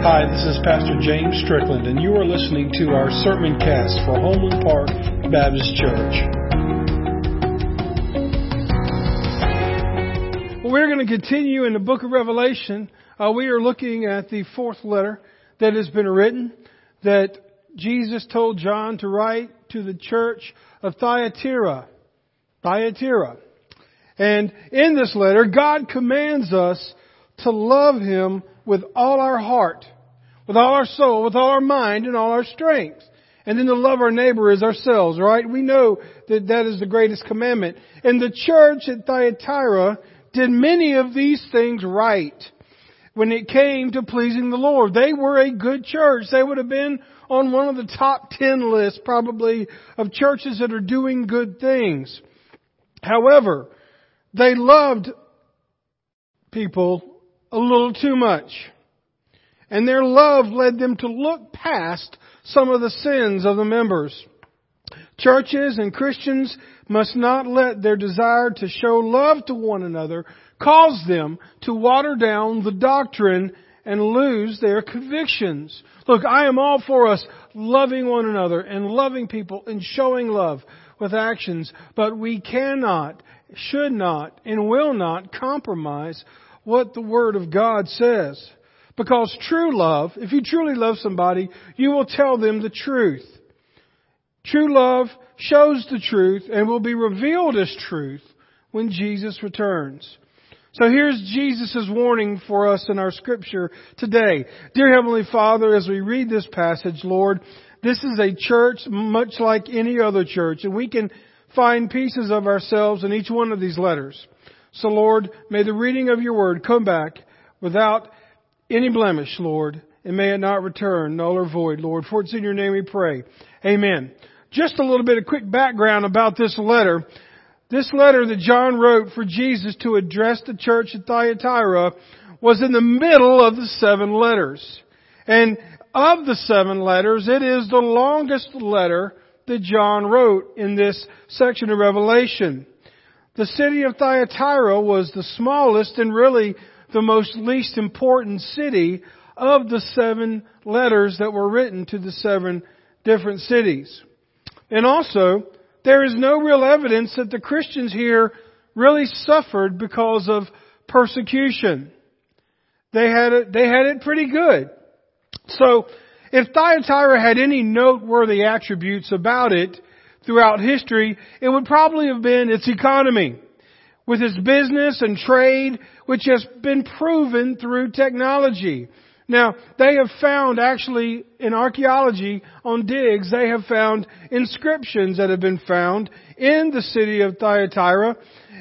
Hi, this is Pastor James Strickland, and you are listening to our sermon cast for Homeland Park Baptist Church. Well, we're going to continue in the book of Revelation. Uh, we are looking at the fourth letter that has been written that Jesus told John to write to the church of Thyatira. Thyatira. And in this letter, God commands us to love Him with all our heart, with all our soul, with all our mind, and all our strength. And then to love our neighbor as ourselves, right? We know that that is the greatest commandment. And the church at Thyatira did many of these things right when it came to pleasing the Lord. They were a good church. They would have been on one of the top ten lists probably of churches that are doing good things. However, they loved people a little too much. And their love led them to look past some of the sins of the members. Churches and Christians must not let their desire to show love to one another cause them to water down the doctrine and lose their convictions. Look, I am all for us loving one another and loving people and showing love with actions, but we cannot, should not, and will not compromise what the Word of God says. Because true love, if you truly love somebody, you will tell them the truth. True love shows the truth and will be revealed as truth when Jesus returns. So here's Jesus' warning for us in our scripture today. Dear Heavenly Father, as we read this passage, Lord, this is a church much like any other church, and we can find pieces of ourselves in each one of these letters. So Lord, may the reading of your word come back without any blemish, Lord, and may it not return null or void, Lord. For it's in your name we pray. Amen. Just a little bit of quick background about this letter. This letter that John wrote for Jesus to address the church at Thyatira was in the middle of the seven letters. And of the seven letters, it is the longest letter that John wrote in this section of Revelation. The city of Thyatira was the smallest and really the most least important city of the seven letters that were written to the seven different cities. And also, there is no real evidence that the Christians here really suffered because of persecution. They had it, they had it pretty good. So, if Thyatira had any noteworthy attributes about it throughout history, it would probably have been its economy. With its business and trade, which has been proven through technology. Now, they have found actually in archaeology on digs, they have found inscriptions that have been found in the city of Thyatira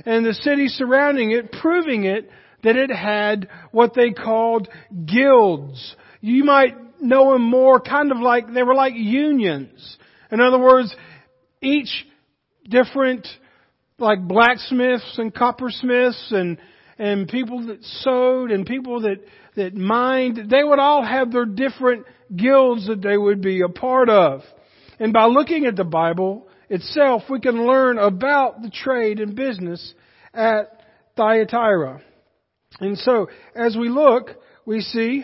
and the city surrounding it, proving it that it had what they called guilds. You might know them more kind of like, they were like unions. In other words, each different like blacksmiths and coppersmiths and and people that sewed and people that that mined, they would all have their different guilds that they would be a part of. And by looking at the Bible itself, we can learn about the trade and business at Thyatira. And so, as we look, we see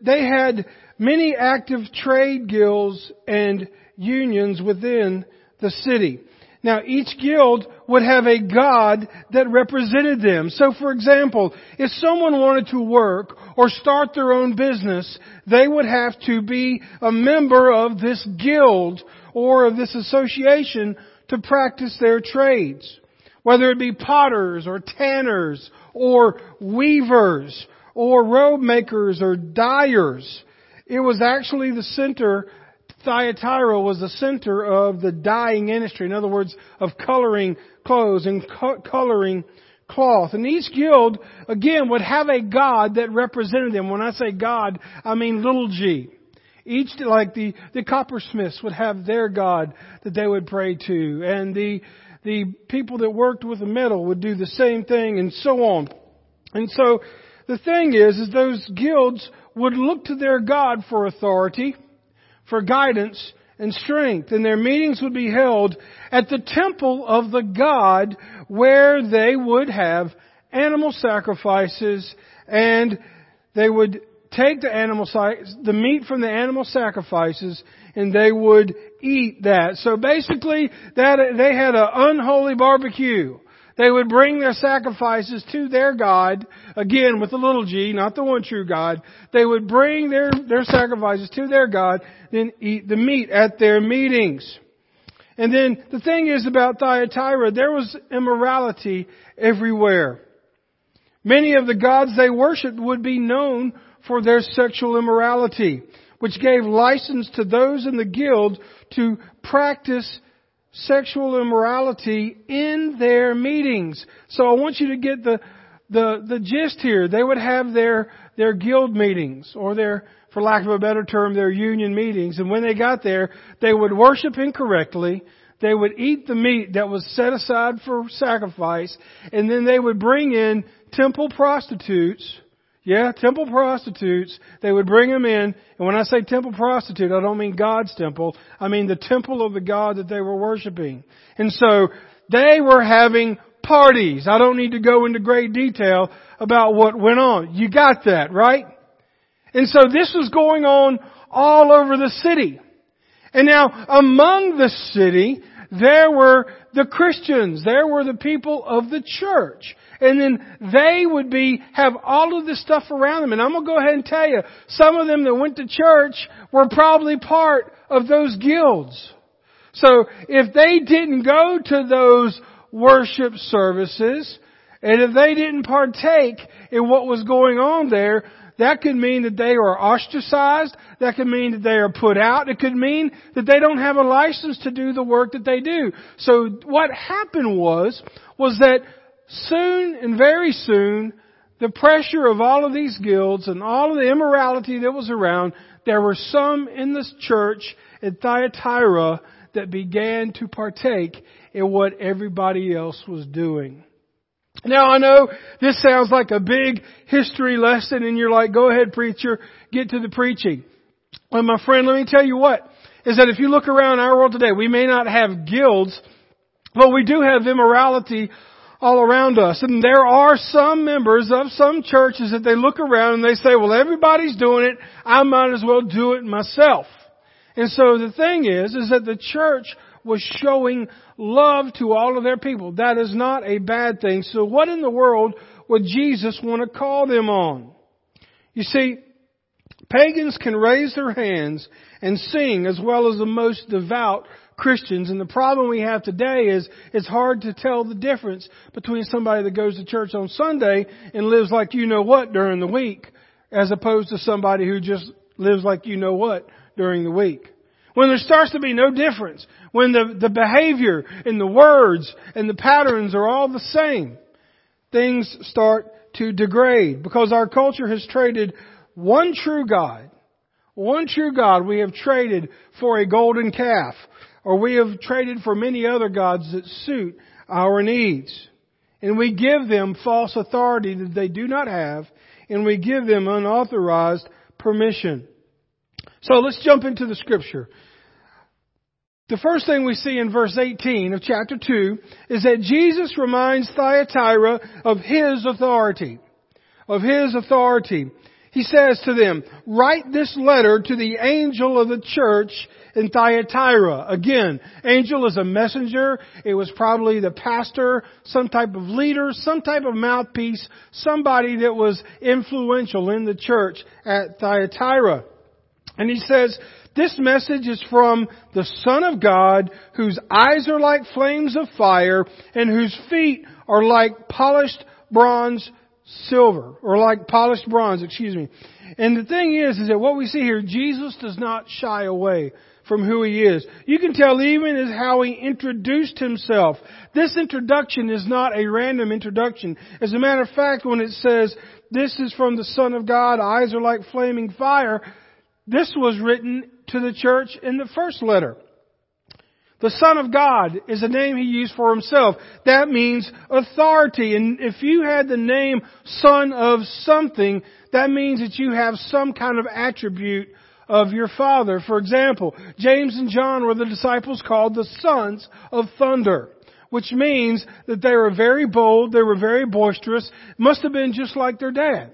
they had many active trade guilds and unions within the city. Now each guild would have a god that represented them. So for example, if someone wanted to work or start their own business, they would have to be a member of this guild or of this association to practice their trades. Whether it be potters or tanners or weavers or robe makers or dyers. It was actually the center Thyatira was the center of the dyeing industry. In other words, of coloring clothes and co- coloring cloth. And each guild, again, would have a god that represented them. When I say god, I mean little g. Each, like the, the coppersmiths would have their god that they would pray to. And the, the people that worked with the metal would do the same thing and so on. And so, the thing is, is those guilds would look to their god for authority for guidance and strength. And their meetings would be held at the temple of the God where they would have animal sacrifices and they would take the animal, the meat from the animal sacrifices, and they would eat that. So basically, that they had an unholy barbecue. They would bring their sacrifices to their God, again with a little g, not the one true God. They would bring their, their sacrifices to their God, then eat the meat at their meetings. And then the thing is about Thyatira, there was immorality everywhere. Many of the gods they worshipped would be known for their sexual immorality, which gave license to those in the guild to practice sexual immorality in their meetings. So I want you to get the, the, the gist here. They would have their, their guild meetings or their, for lack of a better term, their union meetings. And when they got there, they would worship incorrectly. They would eat the meat that was set aside for sacrifice. And then they would bring in temple prostitutes yeah, temple prostitutes, they would bring them in, and when I say temple prostitute, I don't mean God's temple, I mean the temple of the God that they were worshiping. And so, they were having parties. I don't need to go into great detail about what went on. You got that, right? And so this was going on all over the city. And now, among the city, there were the Christians. There were the people of the church. And then they would be, have all of this stuff around them. And I'm to go ahead and tell you, some of them that went to church were probably part of those guilds. So if they didn't go to those worship services, and if they didn't partake in what was going on there, that could mean that they are ostracized. That could mean that they are put out. It could mean that they don't have a license to do the work that they do. So what happened was, was that soon and very soon, the pressure of all of these guilds and all of the immorality that was around, there were some in this church at Thyatira that began to partake in what everybody else was doing. Now I know this sounds like a big history lesson and you're like, go ahead preacher, get to the preaching. Well my friend, let me tell you what, is that if you look around our world today, we may not have guilds, but we do have immorality all around us. And there are some members of some churches that they look around and they say, well, everybody's doing it. I might as well do it myself. And so the thing is, is that the church was showing love to all of their people. That is not a bad thing. So what in the world would Jesus want to call them on? You see, pagans can raise their hands and sing as well as the most devout Christians. And the problem we have today is it's hard to tell the difference between somebody that goes to church on Sunday and lives like you know what during the week as opposed to somebody who just lives like you know what during the week. When there starts to be no difference, when the, the behavior and the words and the patterns are all the same, things start to degrade because our culture has traded one true God, one true God we have traded for a golden calf or we have traded for many other gods that suit our needs. And we give them false authority that they do not have, and we give them unauthorized permission. So let's jump into the scripture. The first thing we see in verse 18 of chapter 2 is that Jesus reminds Thyatira of his authority. Of his authority. He says to them, write this letter to the angel of the church in Thyatira. Again, angel is a messenger. It was probably the pastor, some type of leader, some type of mouthpiece, somebody that was influential in the church at Thyatira. And he says, this message is from the Son of God, whose eyes are like flames of fire, and whose feet are like polished bronze silver, or like polished bronze, excuse me. And the thing is, is that what we see here, Jesus does not shy away from who he is. You can tell even as how he introduced himself. This introduction is not a random introduction. As a matter of fact, when it says, this is from the Son of God, eyes are like flaming fire, this was written to the church in the first letter. The Son of God is a name he used for himself. That means authority. And if you had the name Son of something, that means that you have some kind of attribute of your Father. For example, James and John were the disciples called the sons of thunder, which means that they were very bold, they were very boisterous, must have been just like their dad.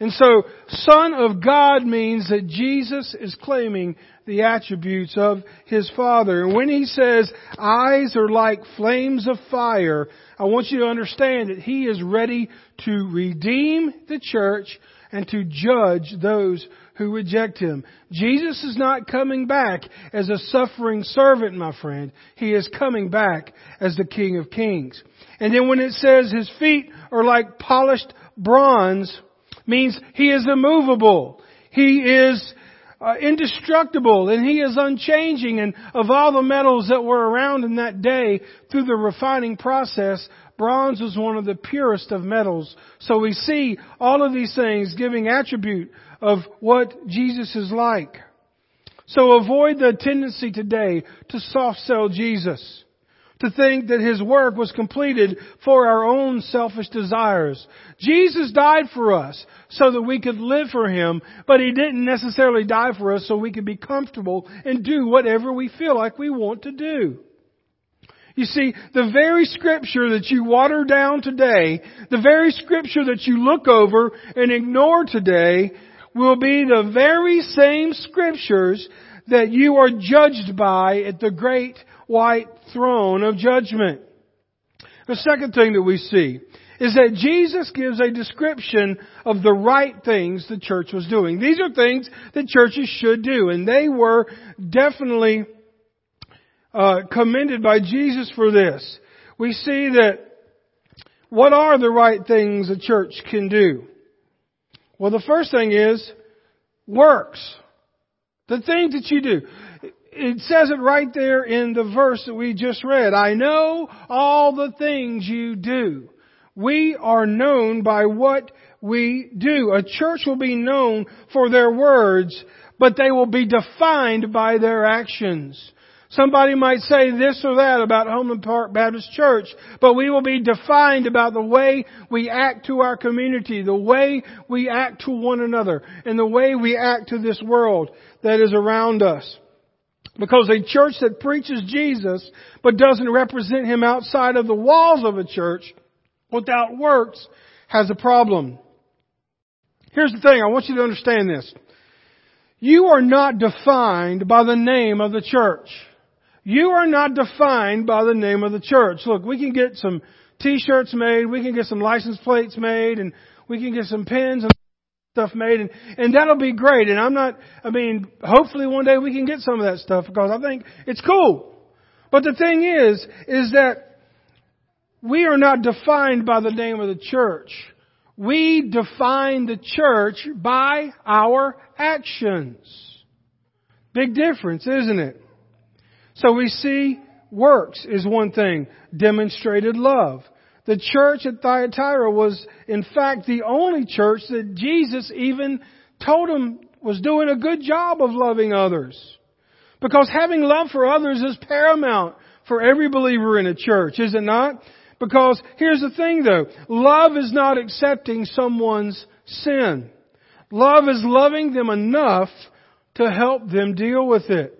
And so, Son of God means that Jesus is claiming the attributes of His Father. And when He says, eyes are like flames of fire, I want you to understand that He is ready to redeem the church and to judge those who reject Him. Jesus is not coming back as a suffering servant, my friend. He is coming back as the King of Kings. And then when it says His feet are like polished bronze, means He is immovable. He is uh, indestructible and He is unchanging. And of all the metals that were around in that day through the refining process, bronze was one of the purest of metals. So we see all of these things giving attribute of what Jesus is like. So avoid the tendency today to soft sell Jesus to think that His work was completed for our own selfish desires. Jesus died for us so that we could live for Him, but He didn't necessarily die for us so we could be comfortable and do whatever we feel like we want to do. You see, the very scripture that you water down today, the very scripture that you look over and ignore today, will be the very same scriptures that you are judged by at the great white throne of judgment. The second thing that we see is that Jesus gives a description of the right things the church was doing. These are things that churches should do, and they were definitely uh, commended by Jesus for this. We see that what are the right things a church can do? Well, the first thing is works. The things that you do it says it right there in the verse that we just read. I know all the things you do. We are known by what we do. A church will be known for their words, but they will be defined by their actions. Somebody might say this or that about Homeland Park Baptist Church, but we will be defined about the way we act to our community, the way we act to one another, and the way we act to this world that is around us. Because a church that preaches Jesus but doesn't represent Him outside of the walls of a church without works has a problem. Here's the thing, I want you to understand this. You are not defined by the name of the church. You are not defined by the name of the church. Look, we can get some t-shirts made, we can get some license plates made, and we can get some pins and stuff made and, and that'll be great. And I'm not, I mean, hopefully one day we can get some of that stuff because I think it's cool. But the thing is, is that we are not defined by the name of the church. We define the church by our actions. Big difference, isn't it? So we see works is one thing, demonstrated love. The church at Thyatira was, in fact, the only church that Jesus even told them was doing a good job of loving others. Because having love for others is paramount for every believer in a church, is it not? Because here's the thing though, love is not accepting someone's sin. Love is loving them enough to help them deal with it.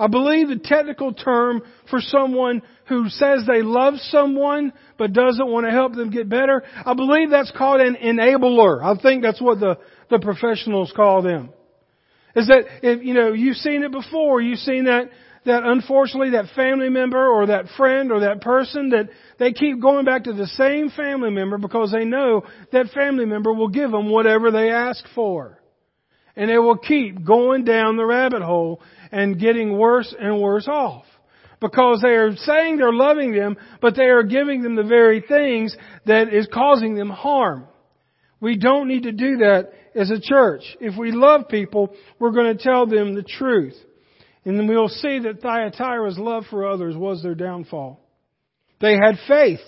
I believe the technical term for someone who says they love someone but doesn't want to help them get better, I believe that's called an enabler. I think that's what the, the professionals call them. Is that, if, you know, you've seen it before, you've seen that, that unfortunately that family member or that friend or that person that they keep going back to the same family member because they know that family member will give them whatever they ask for. And they will keep going down the rabbit hole and getting worse and worse off because they are saying they're loving them, but they are giving them the very things that is causing them harm. We don't need to do that as a church. If we love people, we're going to tell them the truth. And then we'll see that Thyatira's love for others was their downfall. They had faith.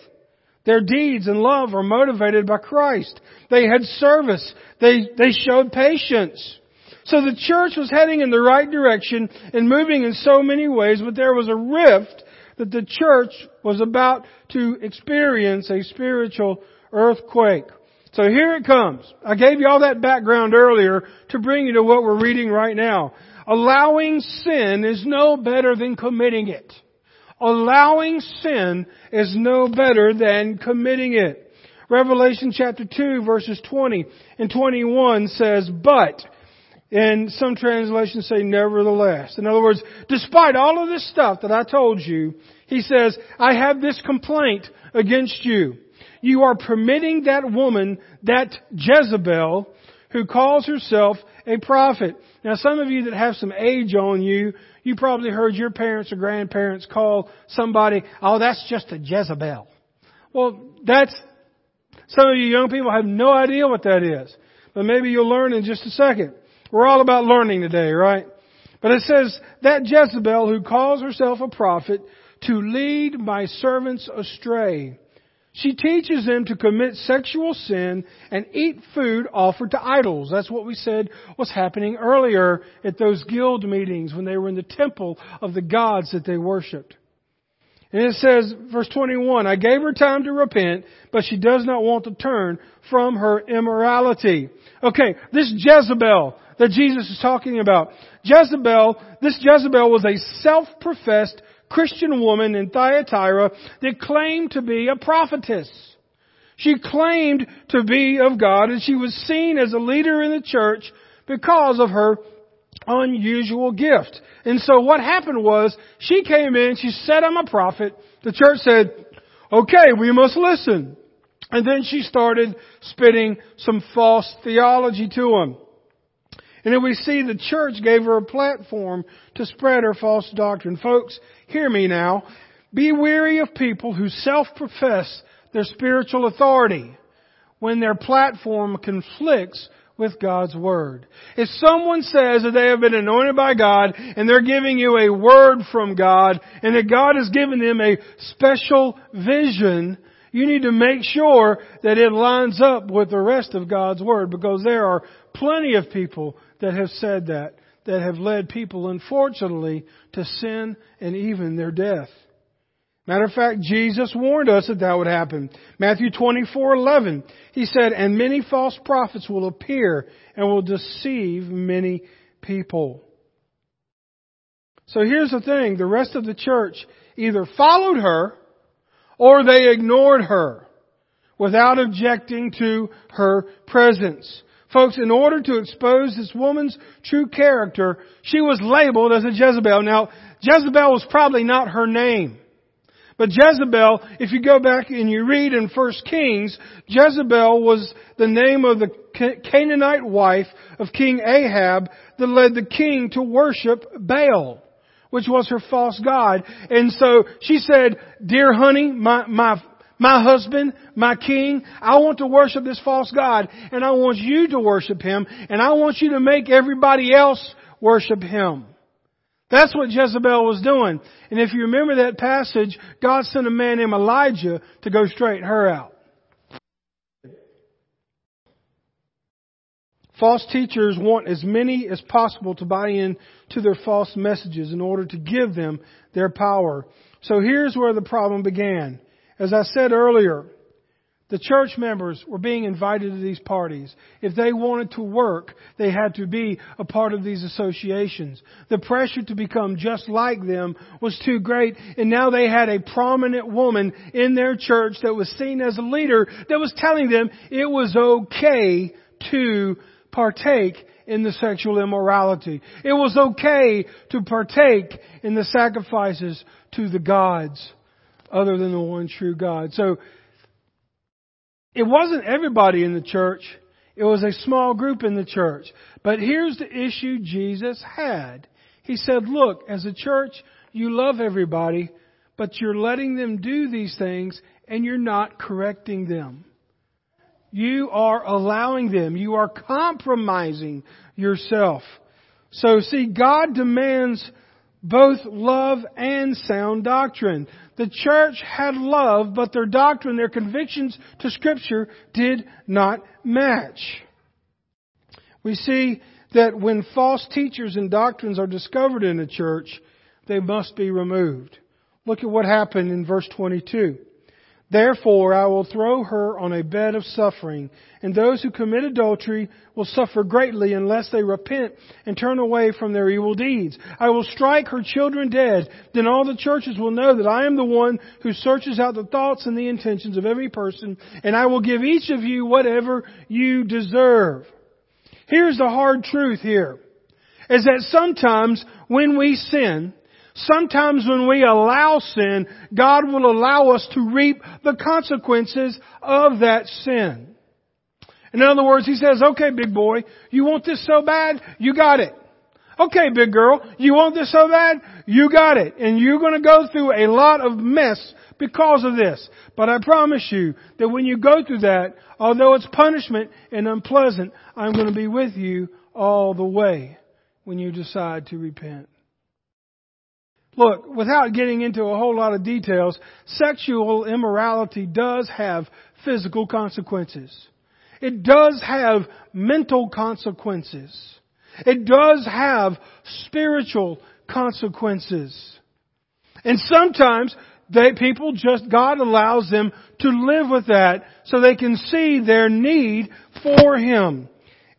Their deeds and love were motivated by Christ. They had service. They, they showed patience. So the church was heading in the right direction and moving in so many ways, but there was a rift that the church was about to experience a spiritual earthquake. So here it comes. I gave you all that background earlier to bring you to what we're reading right now. Allowing sin is no better than committing it. Allowing sin is no better than committing it. Revelation chapter 2 verses 20 and 21 says, but, and some translations say nevertheless. In other words, despite all of this stuff that I told you, he says, I have this complaint against you. You are permitting that woman, that Jezebel, who calls herself a prophet. Now some of you that have some age on you, you probably heard your parents or grandparents call somebody, oh that's just a Jezebel. Well, that's, some of you young people have no idea what that is. But maybe you'll learn in just a second. We're all about learning today, right? But it says, that Jezebel who calls herself a prophet to lead my servants astray. She teaches them to commit sexual sin and eat food offered to idols. That's what we said was happening earlier at those guild meetings when they were in the temple of the gods that they worshiped. And it says, verse 21, I gave her time to repent, but she does not want to turn from her immorality. Okay, this Jezebel that Jesus is talking about. Jezebel, this Jezebel was a self-professed Christian woman in Thyatira that claimed to be a prophetess. She claimed to be of God and she was seen as a leader in the church because of her unusual gift. And so what happened was she came in, she said, I'm a prophet. The church said, okay, we must listen. And then she started spitting some false theology to them. And then we see the church gave her a platform to spread her false doctrine. Folks, hear me now. Be weary of people who self-profess their spiritual authority when their platform conflicts with God's Word. If someone says that they have been anointed by God and they're giving you a word from God and that God has given them a special vision, you need to make sure that it lines up with the rest of God's Word because there are plenty of people that have said that, that have led people, unfortunately, to sin and even their death. Matter of fact, Jesus warned us that that would happen. Matthew 24:11. He said, "And many false prophets will appear and will deceive many people." So here's the thing, the rest of the church either followed her or they ignored her without objecting to her presence. Folks, in order to expose this woman's true character, she was labeled as a Jezebel. Now, Jezebel was probably not her name. But Jezebel, if you go back and you read in 1 Kings, Jezebel was the name of the Canaanite wife of King Ahab that led the king to worship Baal, which was her false god. And so she said, Dear honey, my, my my husband, my king, I want to worship this false God and I want you to worship him and I want you to make everybody else worship him. That's what Jezebel was doing. And if you remember that passage, God sent a man named Elijah to go straighten her out. False teachers want as many as possible to buy in to their false messages in order to give them their power. So here's where the problem began. As I said earlier, the church members were being invited to these parties. If they wanted to work, they had to be a part of these associations. The pressure to become just like them was too great, and now they had a prominent woman in their church that was seen as a leader that was telling them it was okay to partake in the sexual immorality. It was okay to partake in the sacrifices to the gods other than the one true God. So it wasn't everybody in the church. It was a small group in the church. But here's the issue Jesus had. He said, look, as a church, you love everybody, but you're letting them do these things and you're not correcting them. You are allowing them. You are compromising yourself. So see, God demands both love and sound doctrine. The church had love, but their doctrine, their convictions to scripture did not match. We see that when false teachers and doctrines are discovered in a church, they must be removed. Look at what happened in verse 22. Therefore I will throw her on a bed of suffering, and those who commit adultery will suffer greatly unless they repent and turn away from their evil deeds. I will strike her children dead. Then all the churches will know that I am the one who searches out the thoughts and the intentions of every person, and I will give each of you whatever you deserve. Here's the hard truth here, is that sometimes when we sin, Sometimes when we allow sin, God will allow us to reap the consequences of that sin. In other words, He says, okay big boy, you want this so bad? You got it. Okay big girl, you want this so bad? You got it. And you're gonna go through a lot of mess because of this. But I promise you that when you go through that, although it's punishment and unpleasant, I'm gonna be with you all the way when you decide to repent. Look, without getting into a whole lot of details, sexual immorality does have physical consequences. It does have mental consequences. It does have spiritual consequences. And sometimes they, people just, God allows them to live with that so they can see their need for Him.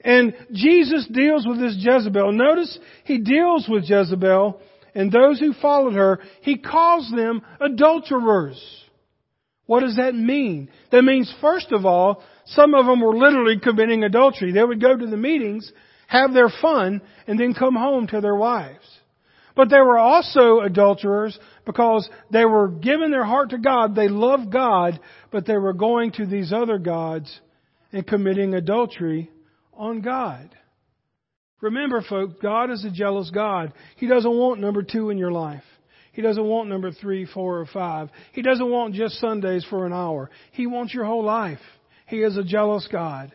And Jesus deals with this Jezebel. Notice He deals with Jezebel and those who followed her, he calls them adulterers. What does that mean? That means, first of all, some of them were literally committing adultery. They would go to the meetings, have their fun, and then come home to their wives. But they were also adulterers because they were giving their heart to God. They loved God, but they were going to these other gods and committing adultery on God. Remember, folks, God is a jealous God. He doesn't want number two in your life. He doesn't want number three, four, or five. He doesn't want just Sundays for an hour. He wants your whole life. He is a jealous God.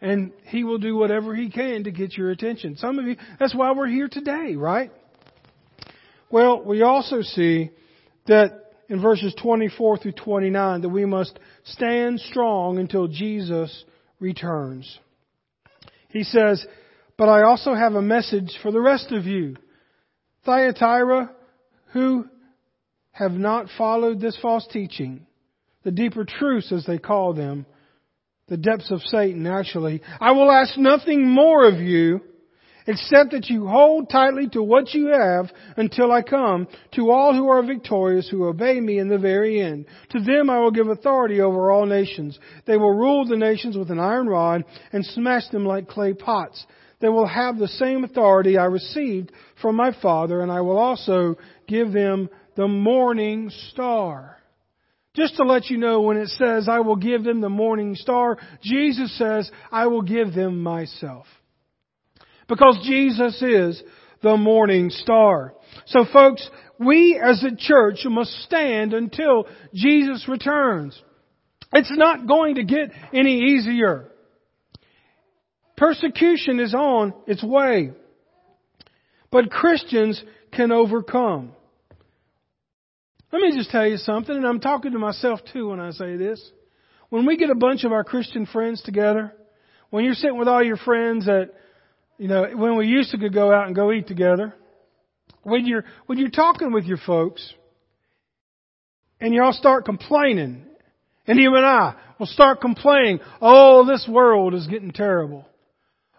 And He will do whatever He can to get your attention. Some of you, that's why we're here today, right? Well, we also see that in verses 24 through 29 that we must stand strong until Jesus returns. He says, but I also have a message for the rest of you. Thyatira, who have not followed this false teaching, the deeper truths as they call them, the depths of Satan actually. I will ask nothing more of you except that you hold tightly to what you have until I come, to all who are victorious, who obey me in the very end. To them I will give authority over all nations. They will rule the nations with an iron rod and smash them like clay pots. They will have the same authority I received from my Father, and I will also give them the morning star. Just to let you know, when it says, I will give them the morning star, Jesus says, I will give them myself. Because Jesus is the morning star. So folks, we as a church must stand until Jesus returns. It's not going to get any easier. Persecution is on its way. But Christians can overcome. Let me just tell you something, and I'm talking to myself too when I say this. When we get a bunch of our Christian friends together, when you're sitting with all your friends at, you know, when we used to go out and go eat together, when you're, when you're talking with your folks, and y'all start complaining, and you and I will start complaining, oh, this world is getting terrible.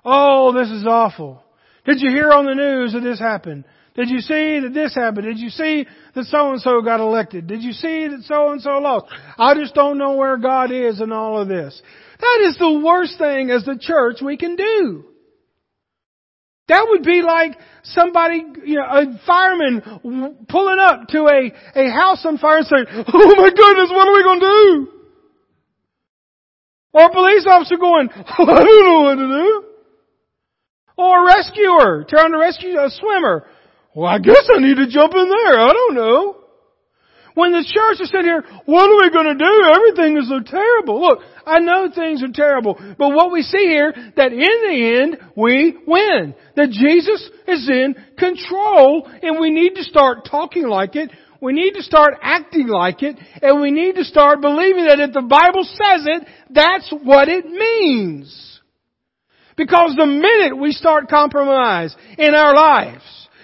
Oh, this is awful. Did you hear on the news that this happened? Did you see that this happened? Did you see that so and so got elected? Did you see that so and so lost? I just don't know where God is in all of this. That is the worst thing as the church we can do. That would be like somebody, you know, a fireman pulling up to a, a house on fire and saying, Oh my goodness, what are we going to do? Or a police officer going, I don't know what to do. Or a rescuer, trying to rescue a swimmer. Well, I guess I need to jump in there. I don't know. When the church is sitting here, what are we going to do? Everything is so terrible. Look, I know things are terrible, but what we see here, that in the end, we win. That Jesus is in control, and we need to start talking like it. We need to start acting like it, and we need to start believing that if the Bible says it, that's what it means. Because the minute we start compromise in our lives,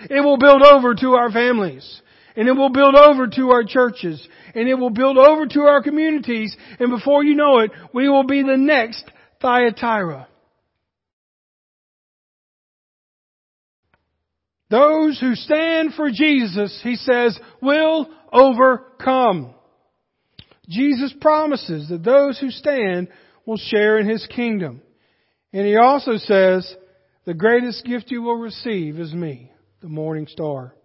it will build over to our families. And it will build over to our churches. and it will build over to our communities and before you know it, we will be the next Thyatira. Those who stand for Jesus, he says, will overcome. Jesus promises that those who stand will share in his kingdom. And he also says, the greatest gift you will receive is me, the morning star.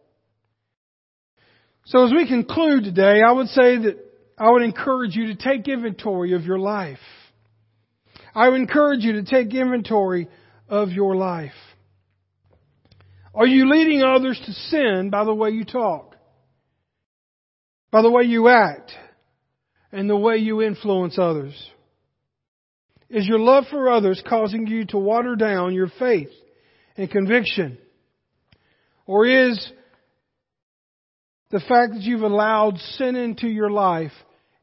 So as we conclude today, I would say that I would encourage you to take inventory of your life. I would encourage you to take inventory of your life. Are you leading others to sin by the way you talk? By the way you act? And the way you influence others? Is your love for others causing you to water down your faith and conviction? Or is the fact that you've allowed sin into your life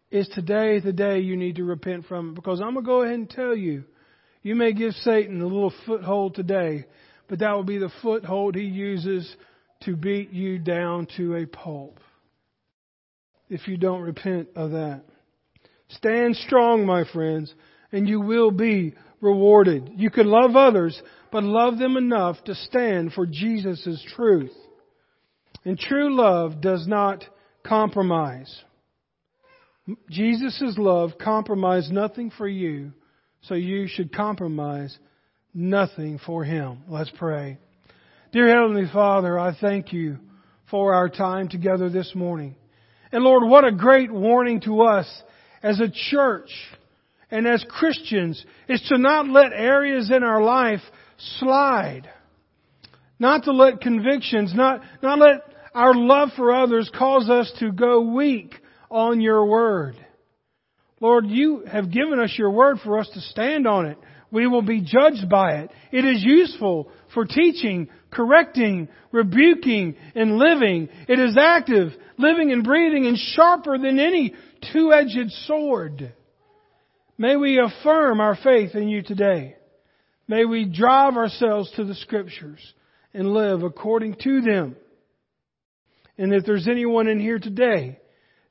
is today the day you need to repent from it? Because I'm going to go ahead and tell you, you may give Satan a little foothold today, but that will be the foothold he uses to beat you down to a pulp if you don't repent of that. Stand strong, my friends and you will be rewarded. You can love others, but love them enough to stand for Jesus' truth. And true love does not compromise. Jesus' love compromised nothing for you, so you should compromise nothing for Him. Let's pray. Dear Heavenly Father, I thank you for our time together this morning. And Lord, what a great warning to us as a church and as Christians is to not let areas in our life slide. Not to let convictions, not, not let our love for others cause us to go weak on your word. Lord, you have given us your word for us to stand on it. We will be judged by it. It is useful for teaching, correcting, rebuking, and living. It is active, living and breathing, and sharper than any two-edged sword. May we affirm our faith in you today. May we drive ourselves to the scriptures and live according to them. And if there's anyone in here today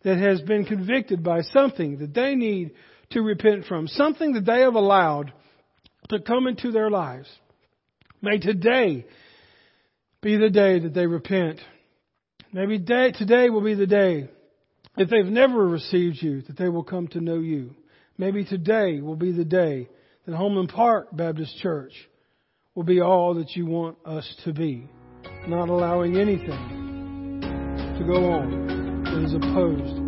that has been convicted by something that they need to repent from, something that they have allowed to come into their lives, may today be the day that they repent. Maybe day, today will be the day, if they've never received you, that they will come to know you. Maybe today will be the day that Homeland Park Baptist Church will be all that you want us to be, not allowing anything to go on that is opposed